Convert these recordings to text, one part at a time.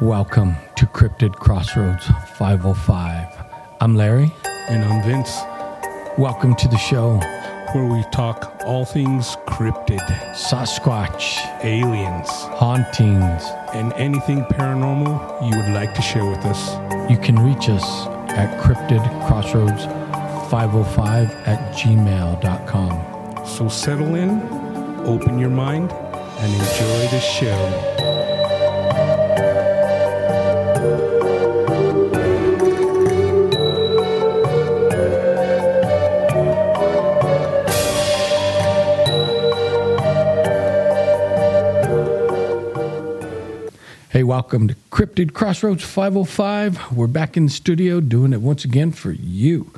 Welcome to Cryptid Crossroads 505. I'm Larry. And I'm Vince, Welcome to the show, where we talk all things cryptid, Sasquatch, aliens, hauntings. and anything paranormal you would like to share with us. You can reach us at Cryptid Crossroads 505 at gmail.com. So settle in, open your mind, and enjoy the show. Welcome to Cryptid Crossroads 505. We're back in the studio doing it once again for you.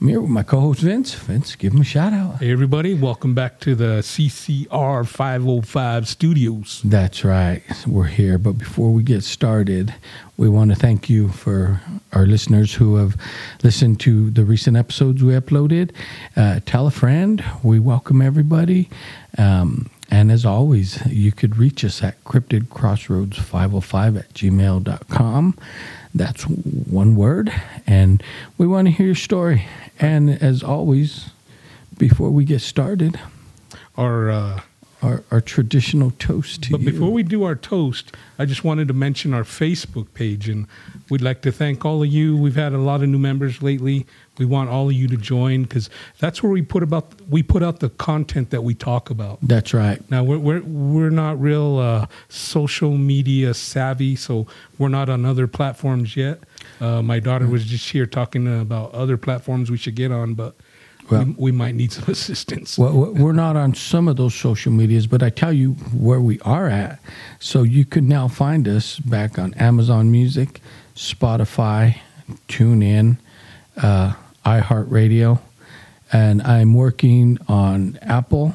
I'm here with my co host Vince. Vince, give him a shout out. Hey, everybody, welcome back to the CCR 505 studios. That's right. We're here. But before we get started, we want to thank you for our listeners who have listened to the recent episodes we uploaded. Uh, tell a friend. We welcome everybody. Um, and as always, you could reach us at cryptidcrossroads505 at gmail.com. That's one word. And we want to hear your story. And as always, before we get started, Our, uh, our, our traditional toast to but you. before we do our toast, I just wanted to mention our Facebook page, and we'd like to thank all of you. We've had a lot of new members lately. We want all of you to join because that's where we put about we put out the content that we talk about. That's right. Now we're we're we're not real uh, social media savvy, so we're not on other platforms yet. Uh, my daughter was just here talking about other platforms we should get on, but Well- we, we might need some assistance. Well, we- we're not on some of those social medias, but I tell you where we are at. So you can now find us back on Amazon Music, Spotify, TuneIn, uh, iHeartRadio, and I'm working on Apple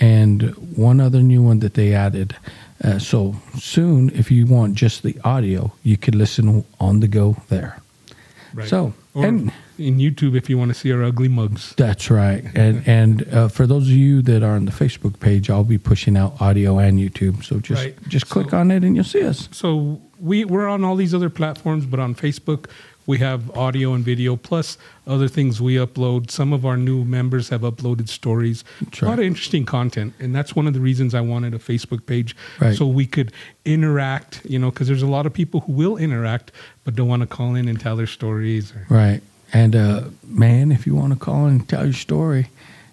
and one other new one that they added. Uh, so soon, if you want just the audio, you could listen on the go there. Right. So, or and in YouTube if you want to see our ugly mugs. That's right. And and uh, for those of you that are on the Facebook page, I'll be pushing out audio and YouTube. So just Right. just click So- on it and you'll see us. So we we're on all these other platforms, but on Facebook we have audio and video plus other things we upload. Some of our new members have uploaded stories. A lot of interesting content, and that's one of the reasons I wanted a Facebook page Right. so we could interact. You know, because there's a lot of people who will interact but don't want to call in and tell their stories. Or, Right. And uh, man, if you want to call and tell your story,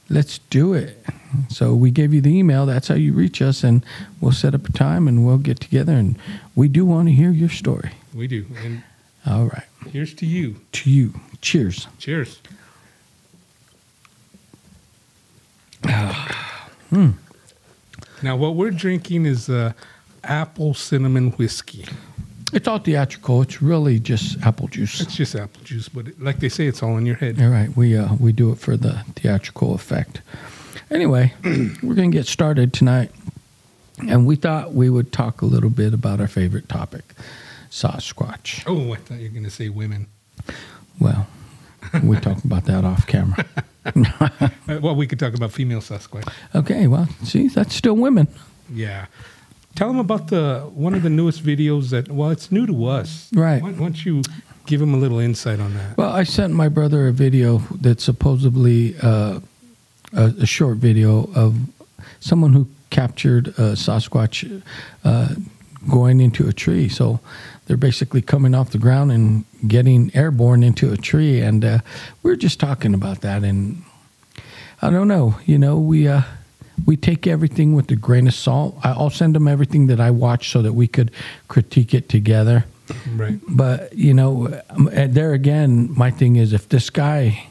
let's do it. So we gave you the email. That's how you reach us, and we'll set up a time and we'll get together. And we do want to hear your story. we do. And All right. here's to you. To you. Cheers. Cheers. Hmm. Now, what we're drinking is uh, apple cinnamon whiskey. It's all theatrical. It's really just apple juice. It's just apple juice, but it, like they say, it's all in your head. All right, we uh, we do it for the theatrical effect. Anyway, we're gonna get started tonight, and we thought we would talk a little bit about our favorite topic, Sasquatch. Oh, I thought you were going to say women. Well, we talk about that off camera. Well, we could talk about female Sasquatch. Okay, well, see, that's still women, Yeah. Tell them about the one of the newest videos that. Well, it's new to us. Right. Why, why don't you give them a little insight on that? Well, I sent my brother a video that's supposedly uh, a, a short video of someone who captured a Sasquatch uh, going into a tree. So they're basically coming off the ground and getting airborne into a tree. And uh, we are just talking about that. And I don't know, you know, we. We take everything with a grain of salt. I'll send them everything that I watch so that we could critique it together. Right. But you know, um, uh, there again, my thing is, if this guy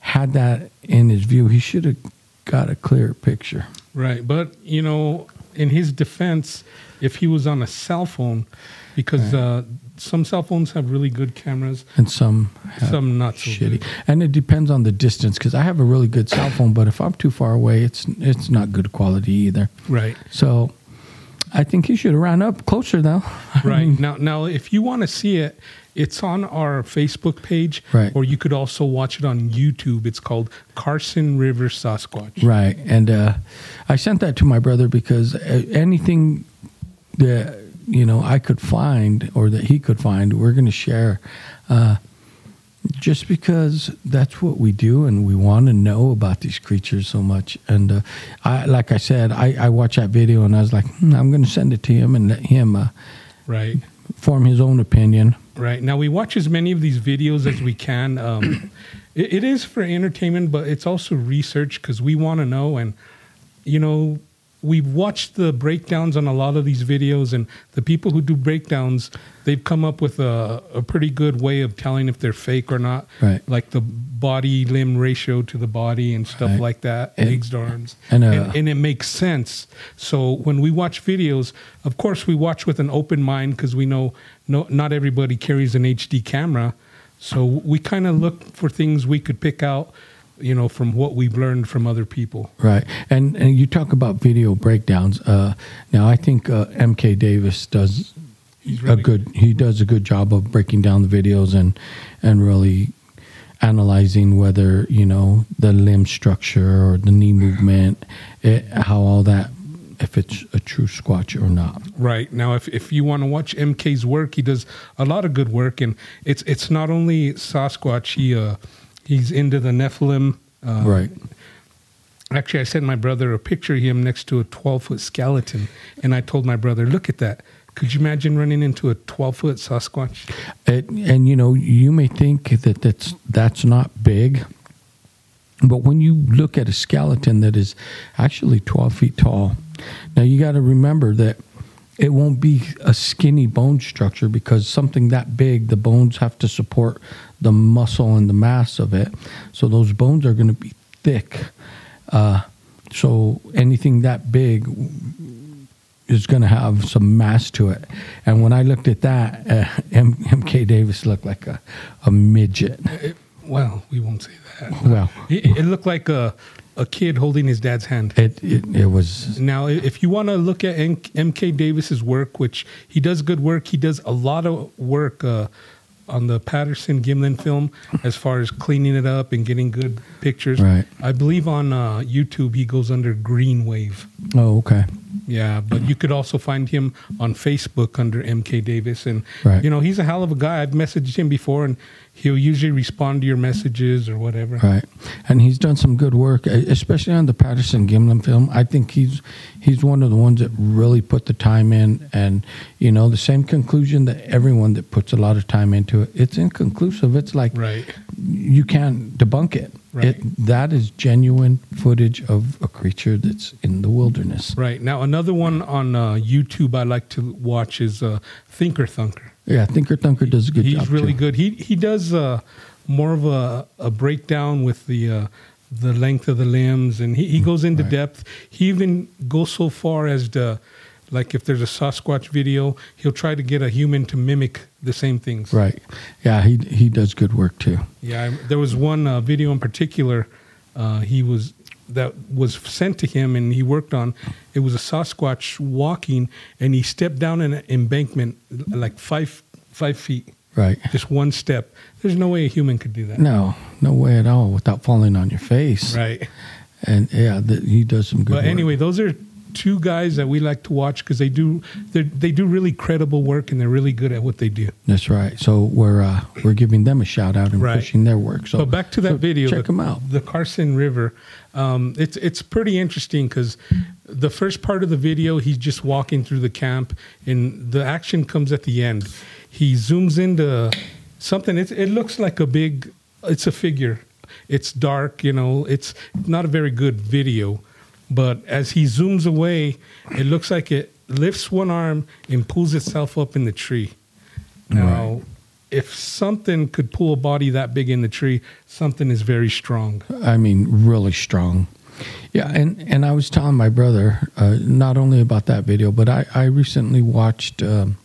had that in his view, he should have got a clearer picture. Right. But, you know, in his defense, if he was on a cell phone, because uh, some cell phones have really good cameras, And some have some not so shitty, good. and it depends on the distance. Because I have a really good cell phone, but if I'm too far away, it's it's not good quality either. Right. So, I think you should have ran up closer, though. Right. now, now, if you want to see it, it's on our Facebook page, Right. or you could also watch it on YouTube. It's called Carson River Sasquatch. Right, and uh, I sent that to my brother because uh, anything that you know I could find or that he could find, we're going to share. Uh, just because that's what we do and we want to know about these creatures so much and uh, I, like i said I, I watched that video and i was like hmm, i'm going to send it to him and let him uh, Right. form his own opinion Right. Now we watch as many of these videos as we can. Um, it, it is for entertainment, but it's also research because we want to know. And, you know, we've watched the breakdowns on a lot of these videos, and the people who do breakdowns, they've come up with a, a pretty good way of telling if they're fake or not. Right. Like the body limb ratio to the body and stuff Right. like that, And- legs to arms. and, uh, and, and it makes sense. So when we watch videos, of course, we watch with an open mind because we know no, not everybody carries an HD camera. So we kind of look for things we could pick out, you know, from what we've learned from other people. Right, and and you talk about video breakdowns. Uh, now, I think uh, MK Davis does He's a really good. He does a good job of breaking down the videos and and really analyzing whether you know the limb structure or the knee movement, it, how all that, if it's a true squatch or not. Right now, if if you want to watch MK's work, he does a lot of good work, and it's it's not only Sasquatch. He uh, he's into the Nephilim. Uh, right. Actually, I sent my brother a picture of him next to a 12 foot skeleton. And I told my brother, look at that. Could you imagine running into a 12 foot Sasquatch? It, and you know, you may think that that's that's not big, but when you look at a skeleton that is actually twelve feet tall, now you got to remember that it won't be a skinny bone structure because something that big, the bones have to support the muscle and the mass of it. So those bones are going to be thick. Uh, so anything that big is going to have some mass to it. And when I looked at that, uh, M- MK Davis looked like a, a midget. It- well, we won't say that. Well, It, it looked like a, a kid holding his dad's hand. it, it, it was, Now, if you want to look at MK Davis's work, which he does good work, he does a lot of work uh, on the Patterson Gimlin film as far as cleaning it up and getting good pictures. Right. I believe on uh, YouTube he goes under Green Wave. oh, okay. Yeah, but you could also find him on Facebook under MK Davis, and Right. you know he's a hell of a guy. I've messaged him before, and he'll usually respond to your messages or whatever. Right, and he's done some good work, especially on the Patterson Gimlin film. I think he's he's one of the ones that really put the time in, and you know the same conclusion that everyone that puts a lot of time into it. It's inconclusive. It's like Right. you can't debunk it. Right. It that is genuine footage of a creature that's in the wilderness. Right now, another one on uh, YouTube I like to watch is uh, Thinker Thunker. Yeah, Thinker Thunker does a good He's job. He's really too. good. He he does uh, more of a, a breakdown with the uh, the length of the limbs, and he, he goes into Right. depth. He even goes so far as to like if there's a Sasquatch video, he'll try to get a human to mimic the same things. Right. Yeah, he he does good work too. Yeah, I, there was one uh, video in particular. Uh, he was that was sent to him, and he worked on. It was a Sasquatch walking, and he stepped down an embankment like five five feet, Right. just one step. There's no way a human could do that. No, no way at all without falling on your face. Right. And yeah, th he does some good. But work. anyway, those are two guys that we like to watch because they do they they do really credible work and they're really good at what they do. That's right. So we're uh, we're giving them a shout out and Right. pushing their work. So but back to that so video. Check the, them out. The Carson River. Um, it's it's pretty interesting because the first part of the video, he's just walking through the camp, and the action comes at the end. He zooms into something. It, it looks like a big. It's a figure. It's dark. You know. It's not a very good video, but as he zooms away, it looks like it lifts one arm and pulls itself up in the tree. Now, if something could pull a body that big in the tree, something is very strong. I mean, really strong. Yeah, and, and I was telling my brother uh, not only about that video, but I, I recently watched. Um,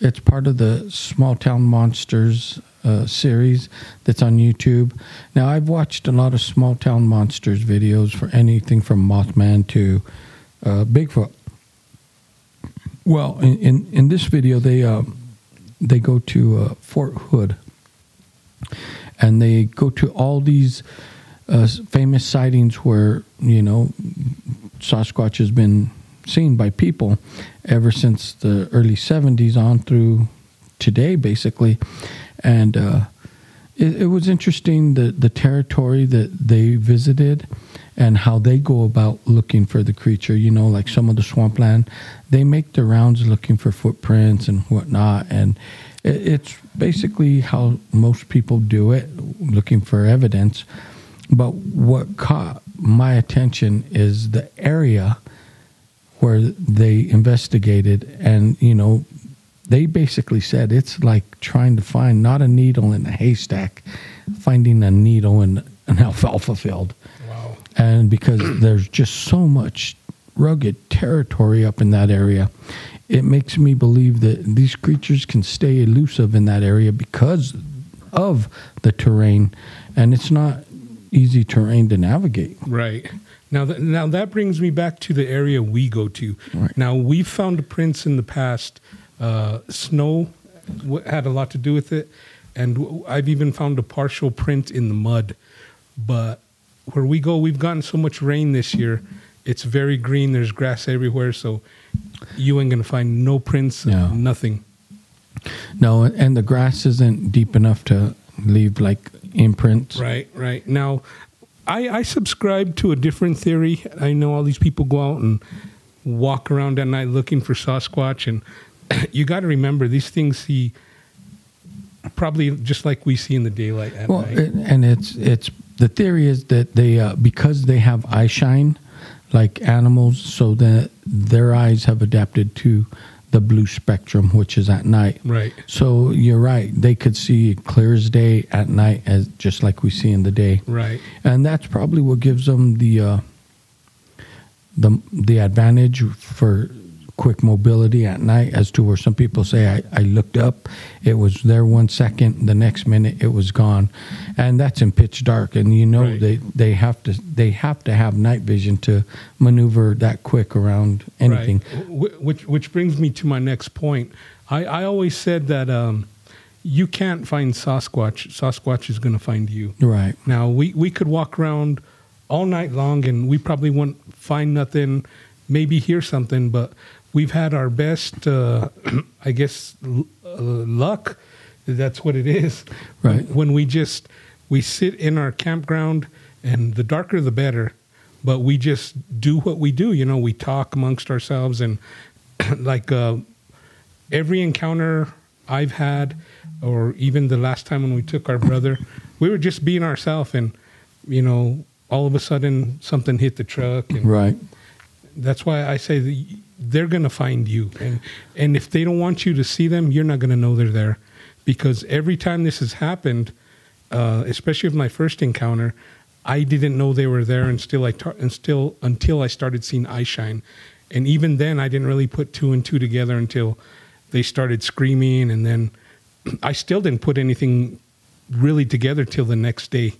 it's part of the Small Town Monsters uh, series that's on YouTube. Now I've watched a lot of Small Town Monsters videos for anything from Mothman to uh, Bigfoot. Well, in, in, in this video, they um, they go to uh, Fort Hood, and they go to all these uh, famous sightings where you know Sasquatch has been seen by people ever since the early 70s on through today, basically. And uh, it, it was interesting the, the territory that they visited and how they go about looking for the creature. You know, like some of the swampland, they make the rounds looking for footprints and whatnot. And it, it's basically how most people do it, looking for evidence. But what caught my attention is the area where they investigated, and you know, they basically said it's like trying to find not a needle in a haystack, finding a needle in an alfalfa field. Wow. And because there's just so much rugged territory up in that area, it makes me believe that these creatures can stay elusive in that area because of the terrain. And it's not easy terrain to navigate. Right. Now, th- now that brings me back to the area we go to. Right. Now, we've found prints in the past. Uh, snow had a lot to do with it, and I've even found a partial print in the mud. But where we go, we've gotten so much rain this year. It's very green. There's grass everywhere, so you ain't gonna find no prints, Yeah. nothing. No, and the grass isn't deep enough to leave like imprints. Right, right. Now, I, I subscribe to a different theory. I know all these people go out and walk around at night looking for Sasquatch, and you got to remember these things see probably just like we see in the daylight at Well, night. and it's it's the theory is that they uh, because they have eye shine, like animals, so that their eyes have adapted to the blue spectrum, which is at night. right, So you're right; they could see clear as day at night, as just like we see in the day, right, and that's probably what gives them the uh, the the advantage for quick mobility at night. As to where some people say, I, I looked up, it was there one second, the next minute it was gone, and that's in pitch dark. And you know Right. they they have to they have to have night vision to maneuver that quick around anything. Right. Which which brings me to my next point. I, I always said that um, you can't find Sasquatch. Sasquatch is going to find you. Right. Now we we could walk around all night long and we probably wouldn't find nothing, maybe hear something, but we've had our best, uh, I guess, l- uh, luck. That's what it is. Right. When, we just we sit in our campground, and the darker the better. But we just do what we do. You know, we talk amongst ourselves and like uh, every encounter I've had, or even the last time when we took our brother, we were just being ourselves, and you know, all of a sudden something hit the truck, and Right. that's why I say that they're gonna find you, and and if they don't want you to see them, you're not gonna know they're there, because every time this has happened, uh, especially with my first encounter, I didn't know they were there until I tar- and still until I started seeing eye shine, and even then I didn't really put two and two together until they started screaming, and then I still didn't put anything really together till the next day.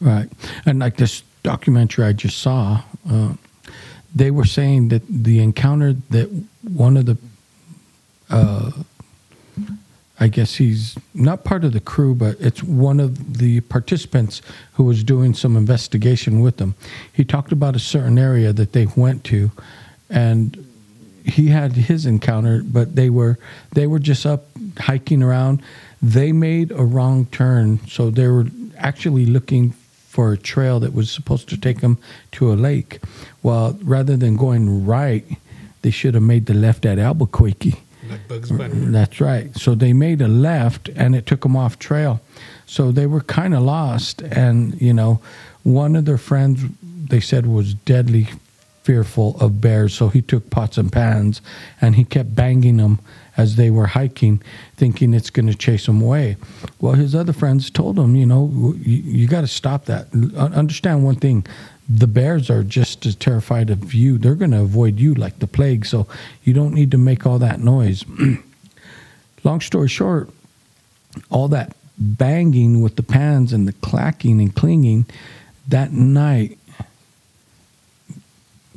Right. And like this documentary I just saw, uh, they were saying that the encounter that one of the, uh, I guess he's not part of the crew, but it's one of the participants who was doing some investigation with them. He talked about a certain area that they went to, and he had his encounter, but they were they were just up hiking around. They made a wrong turn, so they were actually looking for a trail that was supposed to take them to a lake. Well, rather than going right, they should have made the left at Albuquerque. Like Bugs Bunny. That's right. So they made a left and it took them off trail. So they were kind of lost. And, you know, one of their friends, they said, was deadly fearful of bears. So he took pots and pans and he kept banging them as they were hiking, thinking it's going to chase them away. Well, his other friends told him, you know, you, you got to stop that. Understand one thing the bears are just as terrified of you. They're going to avoid you like the plague. So you don't need to make all that noise. Long story short, all that banging with the pans and the clacking and clinging that night,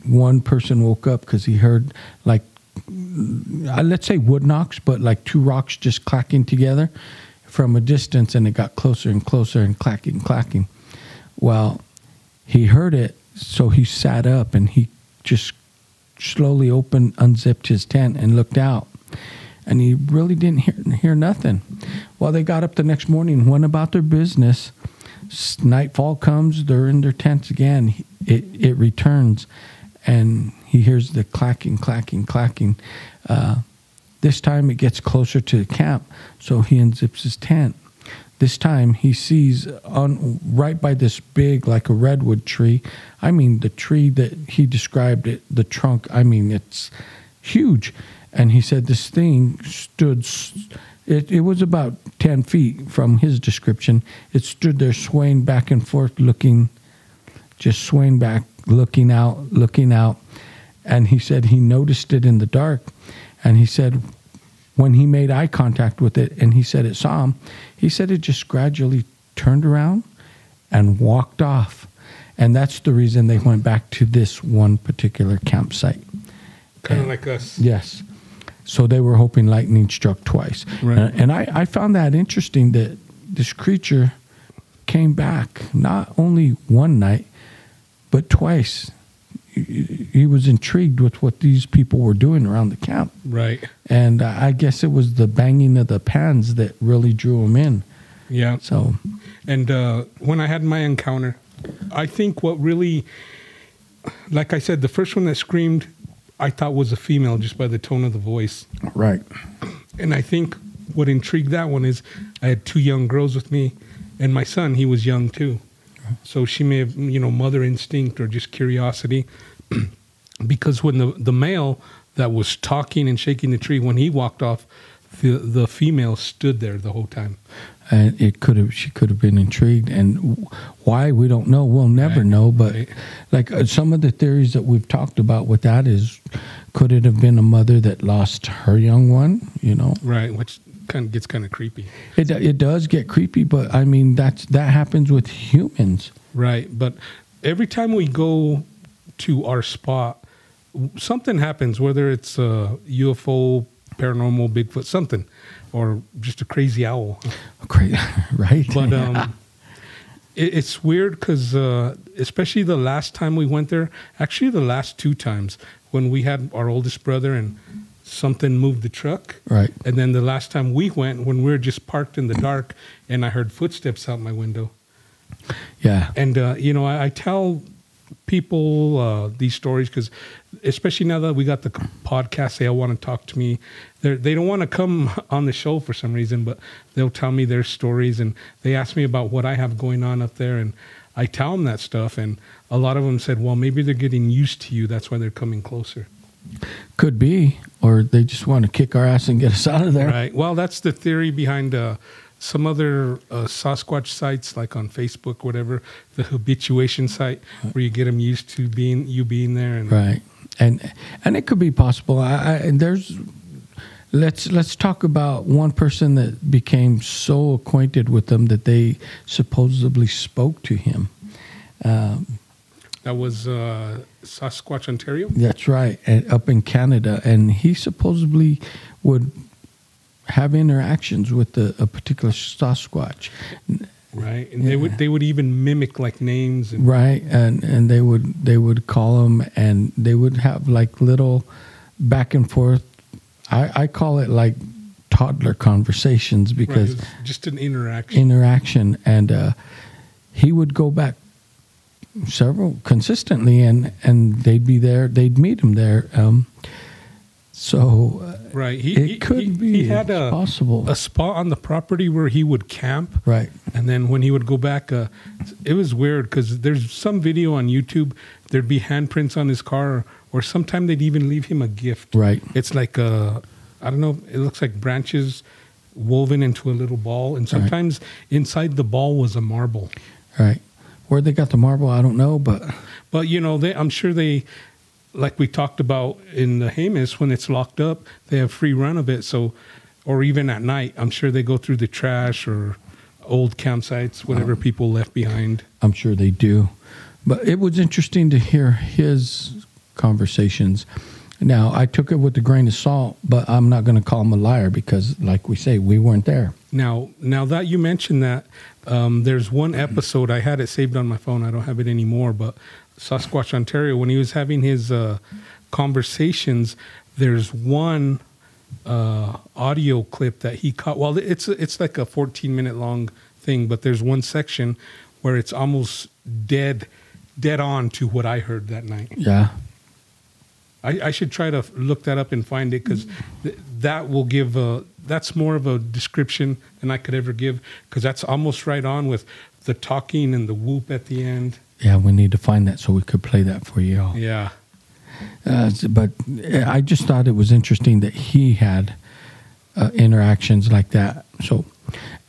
one person woke up because he heard like, Uh, let's say wood knocks, but like two rocks just clacking together from a distance and it got closer and closer and clacking, clacking. Well, he heard it, so he sat up and he just slowly opened, unzipped his tent, and looked out. And he really didn't hear, hear nothing. Well, they got up the next morning, went about their business. Nightfall comes, they're in their tents again. It, it returns, and he hears the clacking, clacking, clacking. Uh, this time it gets closer to the camp, so he unzips his tent. This time he sees on right by this big, like a redwood tree. I mean, the tree that he described it, the trunk. I mean, it's huge. And he said this thing stood. It, it was about ten feet from his description. It stood there swaying back and forth, looking, just swaying back, looking out, looking out. And he said he noticed it in the dark. And he said when he made eye contact with it and he said it saw him, he said it just gradually turned around and walked off. And that's the reason they went back to this one particular campsite. Kind of like us. Yes. So they were hoping lightning struck twice. Right. Uh, and I, I found that interesting that this creature came back not only one night, but twice. He, was intrigued with what these people were doing around the camp. Right. And uh, I guess it was the banging of the pans that really drew him in. Yeah. So, And uh, when I had my encounter, I think what really, like I said, the first one that screamed, I thought was a female just by the tone of the voice. right. And I think what intrigued that one is I had two young girls with me, and my son, he was young too. So she may have, you know, mother instinct or just curiosity. because when the, the male that was talking and shaking the tree, when he walked off, the, the female stood there the whole time. And it could have, she could have been intrigued. And why, we don't know. We'll never Right, know. But right. like uh, some of the theories that we've talked about with that is could it have been a mother that lost her young one? You know, Right, which kind of gets kind of creepy. it, it does get creepy, but I mean, that's, that happens with humans. Right, but every time we go to our spot, something happens. Whether it's a UFO, paranormal, Bigfoot, something, or just a crazy owl. Cra- right? But um, it, it's weird because, uh, especially the last time we went there, actually the last two times when we had our oldest brother and something moved the truck. right. And then the last time we went, when we were just parked in the dark, and I heard footsteps out my window. Yeah. And uh, you know, I, I tell people uh, these stories because, especially now that we got the podcast, they all want to talk to me. They they don't want to come on the show for some reason, but they'll tell me their stories and they ask me about what I have going on up there, and I tell them that stuff. And a lot of them said, "Well, maybe they're getting used to you. That's why they're coming closer." Could be. Or they just want to kick our ass and get us out of there. Right. Well, that's the theory behind uh, some other uh, Sasquatch sites, like on Facebook, whatever, the habituation site, where you get them used to being you being there. And Right, and and it could be possible. I, I and there's let's let's talk about one person that became so acquainted with them that they supposedly spoke to him. Um, that was uh, Sasquatch, Ontario. that's right, and up in Canada, and he supposedly would have interactions with the, a particular Sasquatch. Right, and they would they would even mimic like names and Right, and and they would they would call him, and they would have like little back and forth. I I call it like toddler conversations because was just an interaction. interaction, and uh, he would go back several consistently, and and they'd be there. They'd meet him there. Um, so uh, right, he it he, could he, be he had a possible. a spot on the property where he would camp. right, And then when he would go back, uh, it was weird because there's some video on YouTube. There'd be handprints on his car, or, sometime they'd even leave him a gift. right, It's like uh, I don't know. It looks like branches woven into a little ball, and sometimes inside the ball was a marble. right. Where they got the marble, I don't know, but But you know, they, I'm sure they, like we talked about in the Hamus, when it's locked up, they have free run of it. So, or even at night, I'm sure they go through the trash or old campsites, whatever um, people left behind. I'm sure they do. But it was interesting to hear his conversations. Now, I took it with a grain of salt, but I'm not going to call him a liar because, like we say, we weren't there. Now, now that you mentioned that, um, there's one episode I had it saved on my phone. I don't have it anymore, but Sasquatch Ontario when he was having his uh, conversations, there's one uh, audio clip that he caught. Well, it's it's like a 14 minute long thing, but there's one section where it's almost dead, dead on to what I heard that night. Yeah. I, I should try to look that up and find it because th- that will give a that's more of a description than I could ever give because that's almost right on with the talking and the whoop at the end. Yeah, we need to find that so we could play that for you all. Yeah, Uh, but uh, I just thought it was interesting that he had uh, interactions like that. So,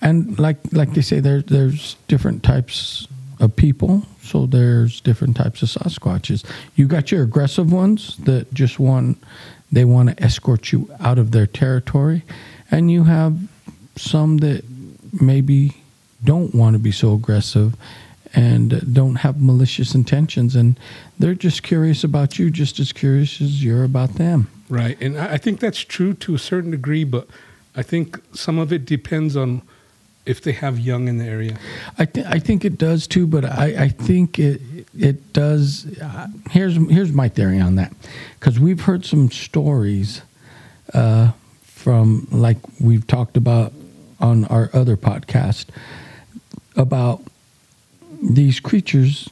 and like like they say, there there's different types of people. So there's different types of Sasquatches. You got your aggressive ones that just want they want to escort you out of their territory, and you have some that maybe don't want to be so aggressive and don't have malicious intentions and they're just curious about you just as curious as you're about them right. And I, think that's true to a certain degree, but I think some of it depends on if they have young in the area. I, th- I think it does too but I, I think it it does uh, here's here's my theory on that because we've heard some stories uh, from like we've talked about on our other podcast about these creatures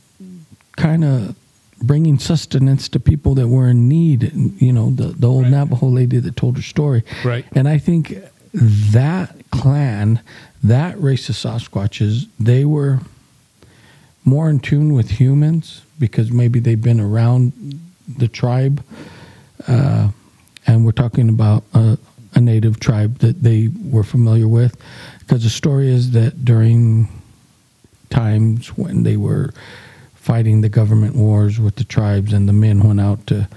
kind of bringing sustenance to people that were in need. You know, the, the old Right. Navajo lady that told her story. Right. And I think that clan, that race of Sasquatches, they were more in tune with humans because maybe they've been around the tribe. Uh, and we're talking about a, a native tribe that they were familiar with. Because the story is that during times when they were fighting the government wars with the tribes and the men went out to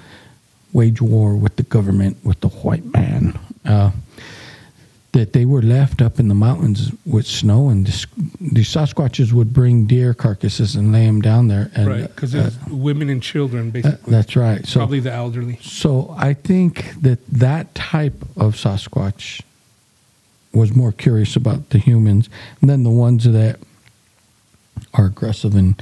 wage war with the government with the white man uh, that they were left up in the mountains with snow and this, the sasquatches would bring deer carcasses and lay them down there and right. Because uh, women and children, uh, basically. that's right so Probably the elderly. so I think that that type of Sasquatch was more curious about the humans than the ones that are aggressive and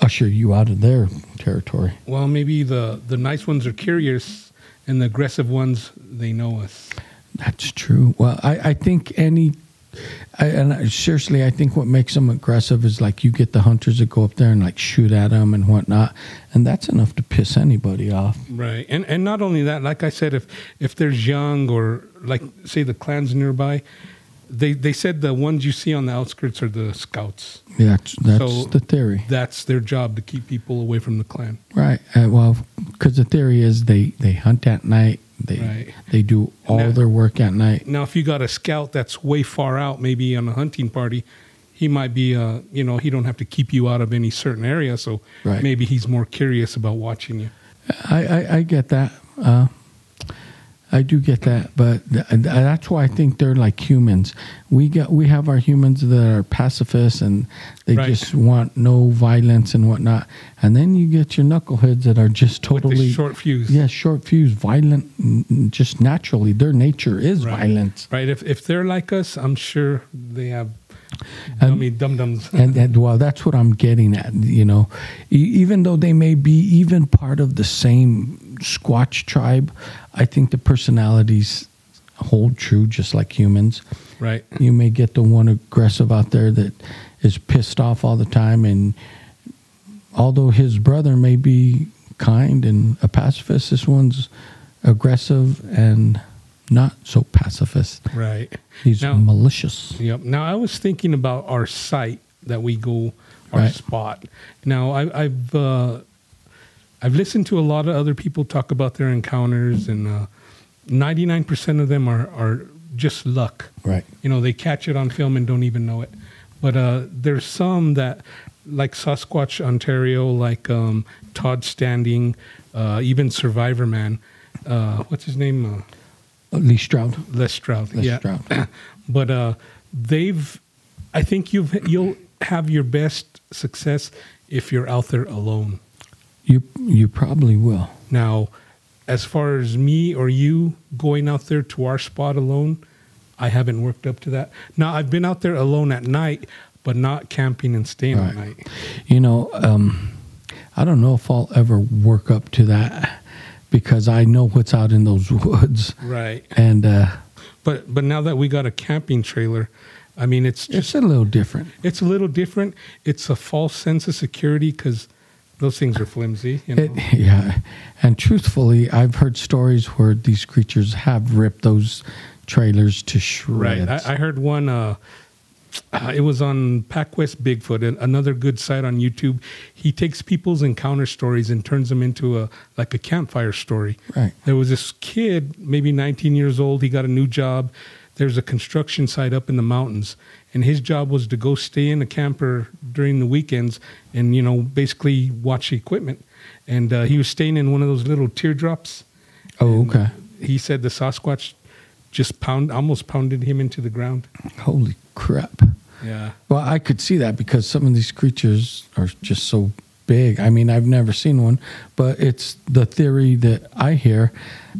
usher you out of their territory. Well, maybe the the nice ones are curious, and the aggressive ones they know us. That's true. Well, I, I think any, I, and I, seriously, I think what makes them aggressive is like you get the hunters that go up there and like shoot at them and whatnot, and that's enough to piss anybody off. Right, and and not only that, like I said, if if there's young or like say the clans nearby, they they said the ones you see on the outskirts are the scouts. Yeah, that's, that's So- the theory, That's their job to keep people away from the clan. right? Uh, well, because the theory is they they hunt at night, they Right. they do all Now- their work at night. Now, if you got a scout that's way far out, maybe on a hunting party, he might be, uh, you know, he don't have to keep you out of any certain area. So Right. maybe he's more curious about watching you. I, I, I get that. Uh, I do get that, but th- th- that's why I think they're like humans. We got we have our humans that are pacifists and they Right. just want no violence and whatnot, and then you get your knuckleheads that are just totally short fuse. yeah short fuse, violent, just naturally. Their nature is Right. violence, Right. If if they're like us, I'm sure they have And- dummy dum dums. and, and well, that's what I'm getting at. You know, e- even though they may be even part of the same Squatch tribe, I think the personalities hold true, just like humans. right. You may get the one aggressive out there that is pissed off all the time, and although his brother may be kind and a pacifist, this one's aggressive and not so pacifist. Right. He's Now- malicious. Yep. Now I was thinking about our site that we go, our Right. spot. Now I, I've uh, I've listened to a lot of other people talk about their encounters, and ninety nine percent of them are are just luck. Right. You know, they catch it on film and don't even know it. But uh, there's some that, like Sasquatch Ontario, like um, Todd Standing, uh, even Survivor Man. Uh, what's his name? Uh, Lee Stroud. Les Stroud. Les yeah. Stroud. but uh, they've. I think you've you'll have your best success if you're out there alone. You you probably will. Now, as far as me or you going out there to our spot alone, I haven't worked up to that. Now, I've been out there alone at night, but not camping and staying Right. night. You know, um, I don't know if I'll ever work up to that because I know what's out in those woods. Right. And uh, But but now that we got a camping trailer, I mean it's just it's a little different. it's a little different. It's a false sense of security because those things are flimsy. You know? It, yeah, and truthfully, I've heard stories where these creatures have ripped those trailers to right. shreds. I, I heard one. Uh, uh, it was on PacWest Bigfoot, an- another good site on YouTube. He takes people's encounter stories and turns them into a like a campfire story. Right. There was this kid, maybe 19 years old. He got a new job. There's a construction site up in the mountains, and his job was to go stay in a camper during the weekends and you know basically watch the equipment. And uh, he was staying in one of those little teardrops. oh, okay. He said the Sasquatch just pound almost pounded him into the ground. Holy crap. Yeah. Well, I could see that because some of these creatures are just so big. I mean, I've never seen one, but it's the theory that I hear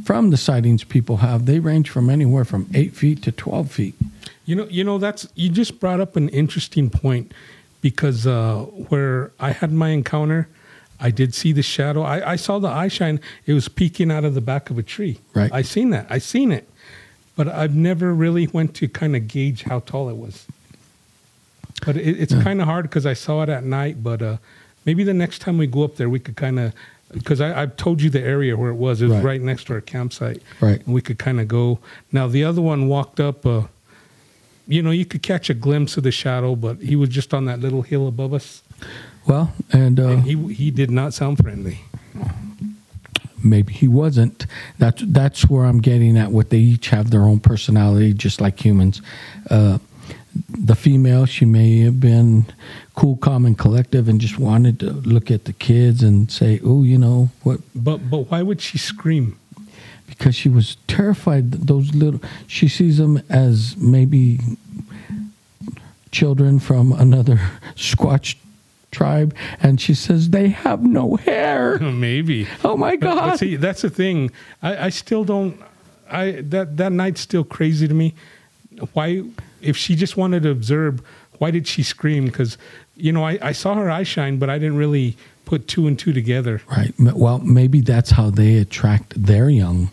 from the sightings people have. They range from anywhere from eight feet to 12 feet. You know, you know that's you just brought up an interesting point because uh, where I had my encounter, I did see the shadow. I, I saw the eye shine. It was peeking out of the back of a tree. Right. I seen that. I seen it, but I've never really went to kind of gauge how tall it was. But it, it's Yeah. kind of hard because I saw it at night. But uh, maybe the next time we go up there, we could kind of because I've told you the area where it was. It was Right. right, next to our campsite. Right. And we could kind of go. Now the other one walked up. Uh, you know, you could catch a glimpse of the shadow, but he was just on that little hill above us, Well, and, uh, and he he did not sound friendly. maybe he wasn't. That's that's where I'm getting at. What they each have their own personality, just like humans. Uh, the female, she may have been cool, calm, and collective, and just wanted to look at the kids and say, "Oh, you know what?" But but why would she scream? Because she was terrified. Those little, she sees them as maybe children from another Squatch tribe, and she says they have no hair. Maybe. Oh my But, God! but see, that's the thing. I, I still don't. I that that night's still crazy to me. Why, if she just wanted to observe, why did she scream? Because you know, I, I saw her eye shine, but I didn't really put two and two together. Right. Well, maybe that's how they attract their young.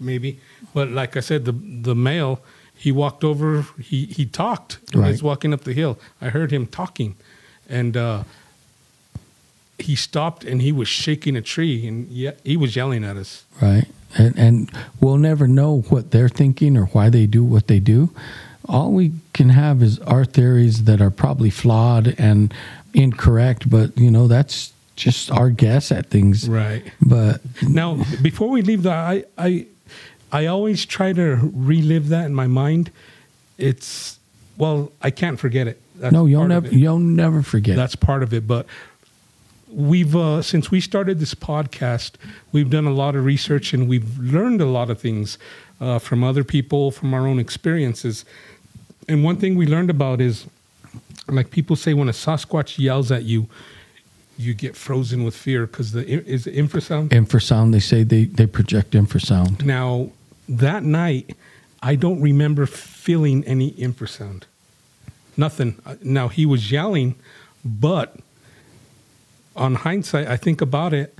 Maybe, but like I said, the the male he walked over. He he talked. He Right. was walking up the hill. I heard him talking, and uh, he stopped and he was shaking a tree and yeah, he was yelling at us. Right. And, and we'll never know what they're thinking or why they do what they do. All we can have is our theories that are probably flawed and incorrect, but you know that's just our guess at things. Right. But Now, before we leave that, I, I, I always try to relive that in my mind. It's well, I can't forget it. That's no, you'll never it. you'll never forget. That's part of it. But we've uh, since we started this podcast, we've done a lot of research and we've learned a lot of things uh, from other people, from our own experiences. And one thing we learned about is, like people say, when a Sasquatch yells at you, you get frozen with fear because the is it infrasound. infrasound. They say they they project infrasound. Now, that night, I don't remember feeling any infrasound. Nothing. Uh, Now, he was yelling, but on hindsight, I think about it,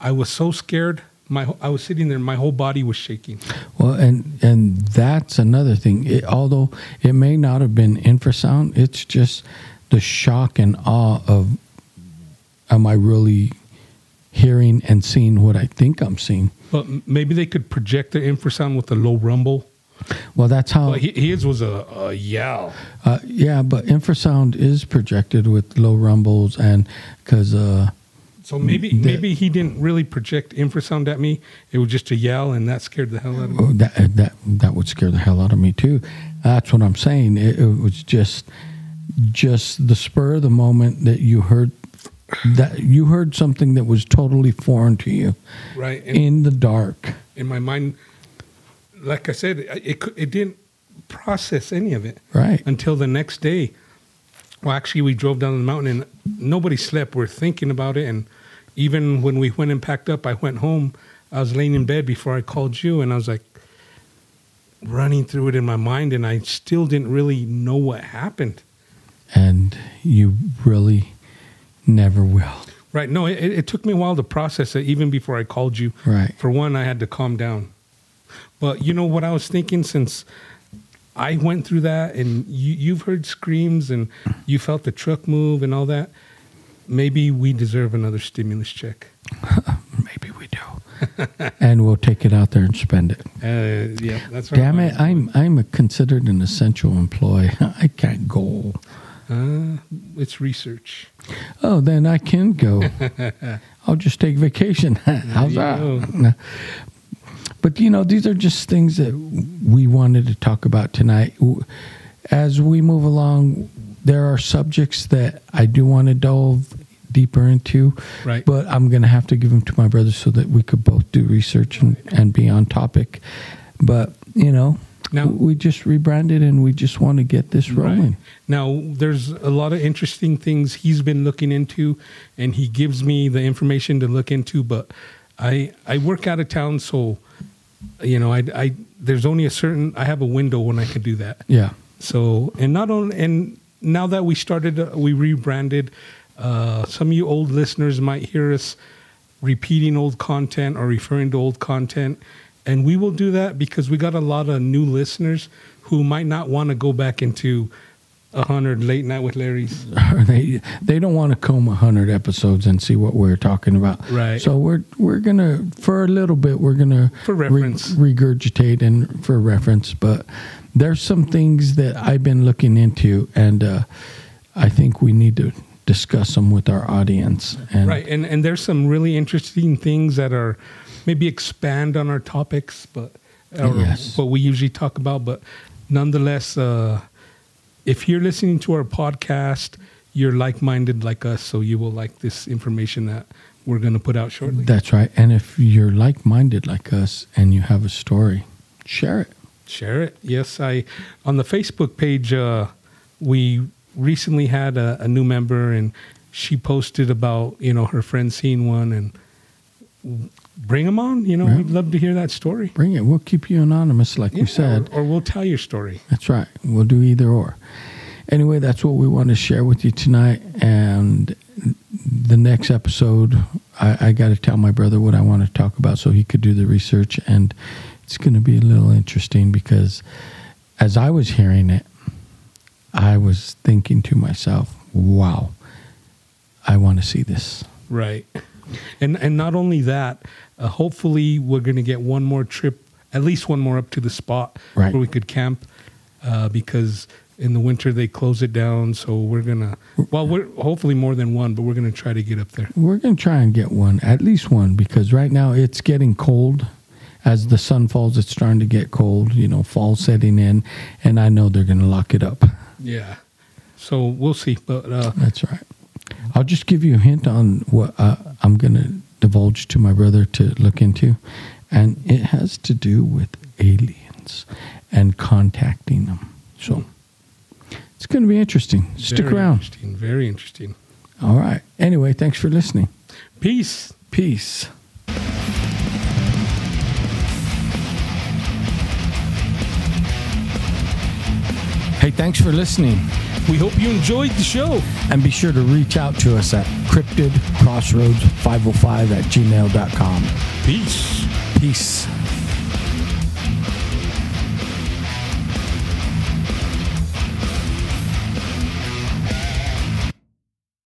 I was so scared. My, I was sitting there, my whole body was shaking. Well, and and that's another thing. It, although it may not have been infrasound, it's just the shock and awe of, am I really hearing and seeing what I think I'm seeing? But maybe they could project the infrasound with a low rumble. Well, that's how. His was a, a yell. Uh, yeah, but infrasound is projected with low rumbles, and because uh, So maybe mm, The- maybe he didn't really project infrasound at me. It was just a yell, and that scared the hell out of me. oh, that uh, that that would scare the hell out of me too. That's what I'm saying. It, it was just just the spur of the moment that you heard that you heard something that was totally foreign to you Right. And, in the dark. in my mind, like I said, it, it it didn't process any of it Right. until the next day. Well, actually, we drove down the mountain and nobody slept. We're thinking about it, and even when we went and packed up, I went home. I was laying in bed before I called you, and I was like running through it in my mind, and I still didn't really know what happened. And you really never will. Right. No, it, it took me a while to process it, even before I called you. Right. For one, I had to calm down. But you know what I was thinking since I went through that and you, you've heard screams and you felt the truck move and all that. Maybe we deserve another stimulus check. Maybe we do. and we'll take it out there and spend it. Uh, yeah, that's right. Damn it! I'm I'm a considered an essential employee. I can't go. Uh, it's research. Oh, then I can go. I'll just take vacation. How's that? But you know, these are just things that we wanted to talk about tonight. As we move along, there are subjects that I do want to delve deeper into. Right. But I'm going to have to give them to my brother so that we could both do research and, and be on topic. But you know, Now- we just rebranded and we just want to get this rolling. Right. Now, there's a lot of interesting things he's been looking into, and he gives me the information to look into. But I I work out of town, so you know, I I there's only a certain I have a window when I can do that. Yeah. So, and not only, and now that we started, uh, we rebranded. Uh, some of you old listeners might hear us repeating old content or referring to old content, and we will do that because we got a lot of new listeners who might not want to go back into hundred late night with Larry's. they they don't want to comb hundred episodes and see what we're talking about. Right. So we're we're gonna for a little bit we're gonna For reference. regurgitate and for reference. But there's some things that I've been looking into, and uh, I think we need to discuss them with our audience. And Right, and and there's some really interesting things that are maybe expand on our topics, but or Yes. what we usually talk about. But nonetheless, uh, if you're listening to our podcast, you're like-minded like us, so you will like this information that we're going to put out shortly. That's right. And if you're like-minded like us and you have a story, share it. Share it. Yes, I on the Facebook page. Uh, we recently had a, a new member, and she posted about you know her friend seeing one, and bring them on. You know, Yeah. we'd love to hear that story. Bring it. We'll keep you anonymous, like Yeah, we said. or, or we'll tell your story. That's right. We'll do either or. Anyway, that's what we want to share with you tonight. And the next episode, I, I got to tell my brother what I want to talk about so he could do the research. And it's going to be a little interesting because as I was hearing it, I was thinking to myself, wow, I want to see this. Right. And and not only that, uh, hopefully we're going to get one more trip, at least one more up to the spot Right. where we could camp, uh, because in the winter they close it down. So we're gonna, well, we're hopefully more than one, but we're gonna try to get up there. We're going to try and get one, at least one, because right now it's getting cold. As the sun falls, it's starting to get cold. You know, fall setting in, and I know they're going to lock it up. Yeah. So we'll see, but uh, That's right. I'll just give you a hint on what uh, I'm going to divulge to my brother to look into, and it has to do with aliens and contacting them. So it's going to be interesting. Stick very around. Interesting. Very interesting. All right. Anyway, thanks for listening. Peace. Peace. Hey, thanks for listening. We hope you enjoyed the show. And be sure to reach out to us at cryptidcrossroads505 at gmail.com. Peace. Peace.